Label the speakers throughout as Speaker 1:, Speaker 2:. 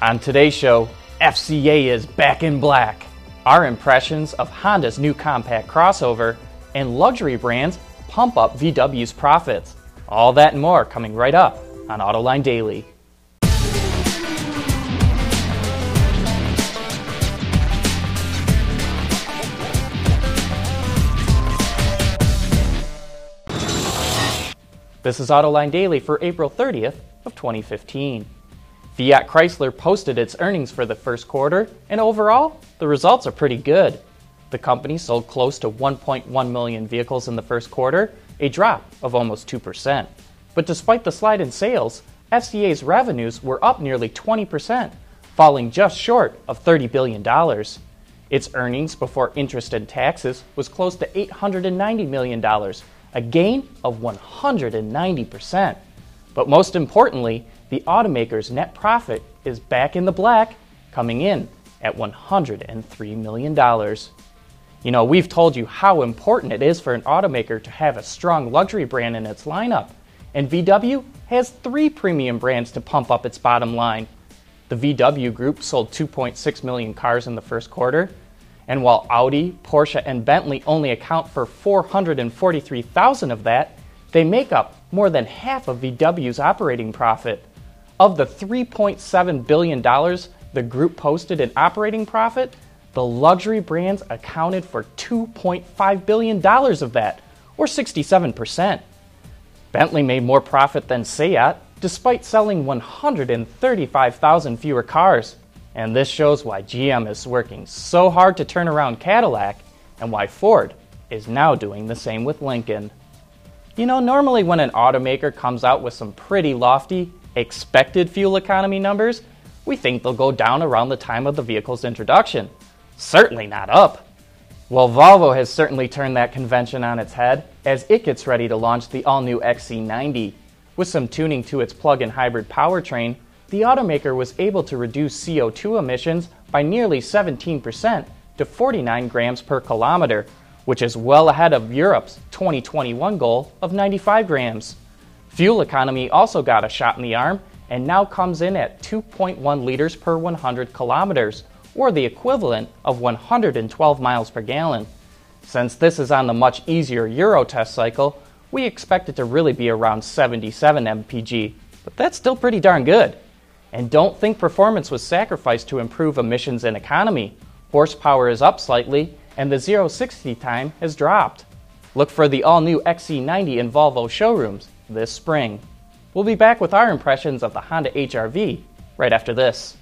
Speaker 1: On today's show, FCA is back in black. Our impressions of Honda's new compact crossover and luxury brands pump up VW's profits. All that and more coming right up on Autoline Daily. This is Autoline Daily for April 30th of 2015. Fiat Chrysler posted its earnings for the first quarter, and overall, the results are pretty good. The company sold close to 1.1 million vehicles in the first quarter, a drop of almost 2%. But despite the slide in sales, FCA's revenues were up nearly 20%, falling just short of $30 billion. Its earnings before interest and taxes was close to $890 million, a gain of 190%. But most importantly, the automaker's net profit is back in the black, coming in at $103 million. You know, we've told you how important it is for an automaker to have a strong luxury brand in its lineup, and VW has three premium brands to pump up its bottom line. The VW Group sold 2.6 million cars in the first quarter, and while Audi, Porsche, and Bentley only account for 443,000 of that, they make up more than half of VW's operating profit. Of the $3.7 billion the group posted in operating profit, the luxury brands accounted for $2.5 billion of that, or 67%. Bentley made more profit than Seat, despite selling 135,000 fewer cars. And this shows why GM is working so hard to turn around Cadillac and why Ford is now doing the same with Lincoln. You know, normally when an automaker comes out with some pretty lofty, expected fuel economy numbers, we think they'll go down around the time of the vehicle's introduction. Certainly not up. Well, Volvo has certainly turned that convention on its head as it gets ready to launch the all new XC90. With some tuning to its plug in hybrid powertrain, the automaker was able to reduce CO2 emissions by nearly 17% to 49 grams per kilometer, which is well ahead of Europe's 2021 goal of 95 grams. Fuel economy also got a shot in the arm and now comes in at 2.1 liters per 100 kilometers, or the equivalent of 112 miles per gallon. Since this is on the much easier Euro test cycle, we expect it to really be around 77 mpg, but that's still pretty darn good. And don't think performance was sacrificed to improve emissions and economy. Horsepower is up slightly, and the 0 60 time has dropped. Look for the all new XC90 in Volvo showrooms this spring. We'll be back with our impressions of the Honda HRV right after this.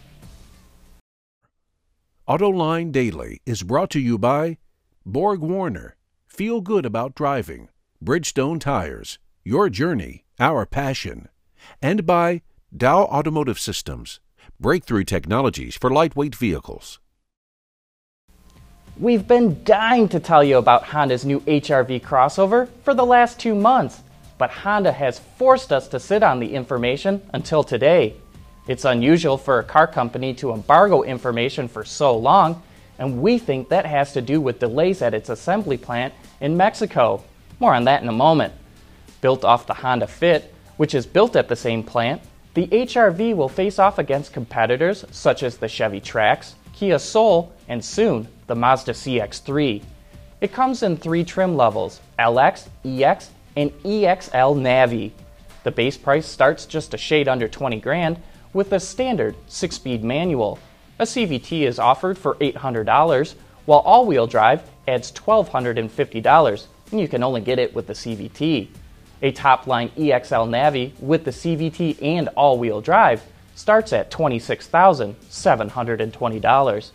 Speaker 2: AutoLine Daily is brought to you by Borg Warner. Feel good about driving. Bridgestone Tires. Your journey, our passion. And by Dow Automotive Systems, breakthrough technologies for lightweight vehicles.
Speaker 1: We've been dying to tell you about Honda's new HRV crossover for the last two months, but Honda has forced us to sit on the information until today. It's unusual for a car company to embargo information for so long, and we think that has to do with delays at its assembly plant in Mexico. More on that in a moment. Built off the Honda Fit, which is built at the same plant, the HRV will face off against competitors such as the Chevy Trax, Kia Soul, and soon the Mazda CX3. It comes in three trim levels LX, EX, and EXL Navi. The base price starts just a shade under 20 grand with a standard 6 speed manual. A CVT is offered for $800, while all wheel drive adds $1,250, and you can only get it with the CVT. A top line EXL Navi with the CVT and all wheel drive starts at $26,720.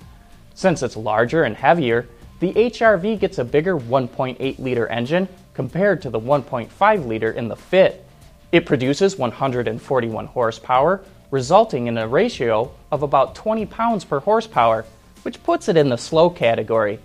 Speaker 1: Since it's larger and heavier, the HRV gets a bigger 1.8 liter engine compared to the 1.5 liter in the Fit. It produces 141 horsepower, resulting in a ratio of about 20 pounds per horsepower, which puts it in the slow category.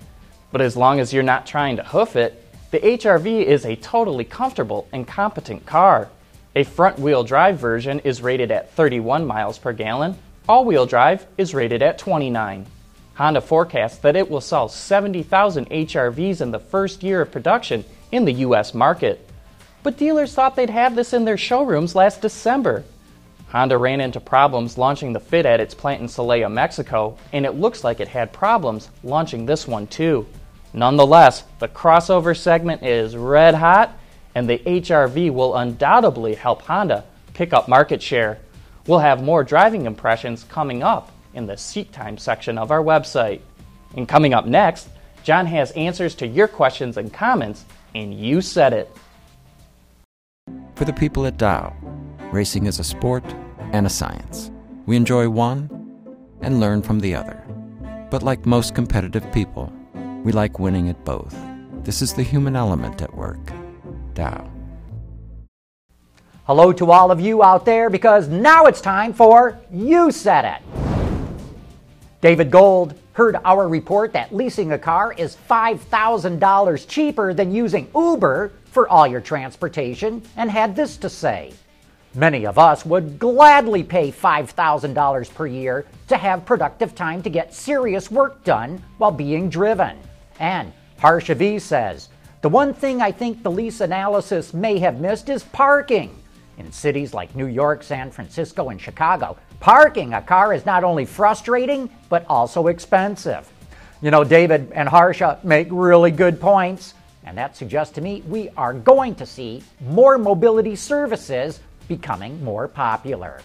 Speaker 1: But as long as you're not trying to hoof it, the HRV is a totally comfortable and competent car. A front wheel drive version is rated at 31 miles per gallon, all wheel drive is rated at 29. Honda forecasts that it will sell 70,000 HRVs in the first year of production in the US market. But dealers thought they'd have this in their showrooms last December. Honda ran into problems launching the Fit at its plant in Celaya, Mexico, and it looks like it had problems launching this one too. Nonetheless, the crossover segment is red hot, and the HRV will undoubtedly help Honda pick up market share. We'll have more driving impressions coming up in the seat time section of our website. And coming up next, John has answers to your questions and comments, and you said it.
Speaker 3: For the people at Dow, racing is a sport and a science. We enjoy one and learn from the other. But like most competitive people, we like winning at both. This is the human element at work. Dow.
Speaker 4: Hello to all of you out there because now it's time for You Said It. David Gold heard our report that leasing a car is $5,000 cheaper than using Uber for all your transportation and had this to say. Many of us would gladly pay $5,000 per year to have productive time to get serious work done while being driven. And Harsha V says, the one thing I think the lease analysis may have missed is parking. In cities like New York, San Francisco, and Chicago, parking a car is not only frustrating, but also expensive. You know, David and Harsha make really good points. And that suggests to me we are going to see more mobility services becoming more popular.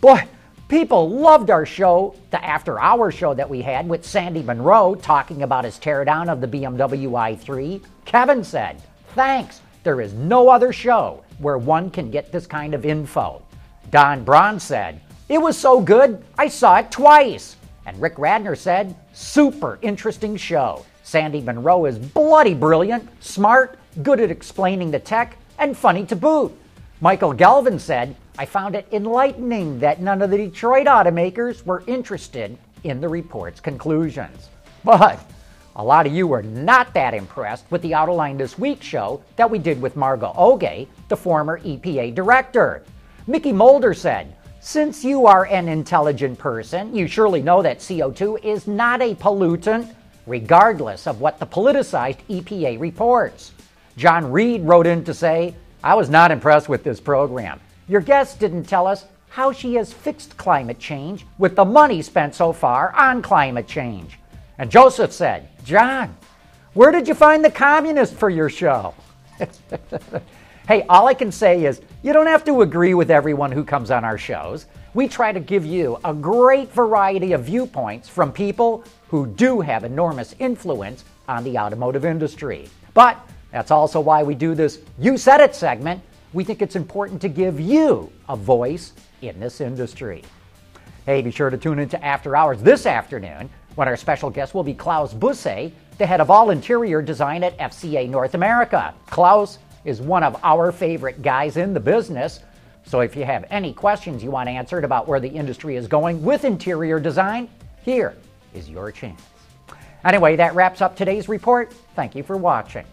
Speaker 4: Boy, people loved our show, the after hour show that we had with Sandy Munro talking about his teardown of the BMW i3. Kevin said, Thanks, there is no other show where one can get this kind of info. Don Braun said, It was so good, I saw it twice. And Rick Radner said, Super interesting show. Sandy Munro is bloody brilliant, smart, good at explaining the tech, and funny to boot. Michael Galvin said, I found it enlightening that none of the Detroit automakers were interested in the report's conclusions. But a lot of you were not that impressed with the Autoline This Week show that we did with Margo Oge, the former EPA director. Mickey Mulder said, Since you are an intelligent person, you surely know that CO2 is not a pollutant regardless of what the politicized EPA reports. John Reed wrote in to say, I was not impressed with this program. Your guest didn't tell us how she has fixed climate change with the money spent so far on climate change. And Joseph said, John, where did you find the communist for your show? hey, all I can say is you don't have to agree with everyone who comes on our shows. We try to give you a great variety of viewpoints from people who do have enormous influence on the automotive industry. But that's also why we do this You Said It segment. We think it's important to give you a voice in this industry. Hey, be sure to tune into After Hours this afternoon when our special guest will be Klaus Busse, the head of all interior design at FCA North America. Klaus is one of our favorite guys in the business. So if you have any questions you want answered about where the industry is going with interior design, here is your chance. Anyway, that wraps up today's report. Thank you for watching.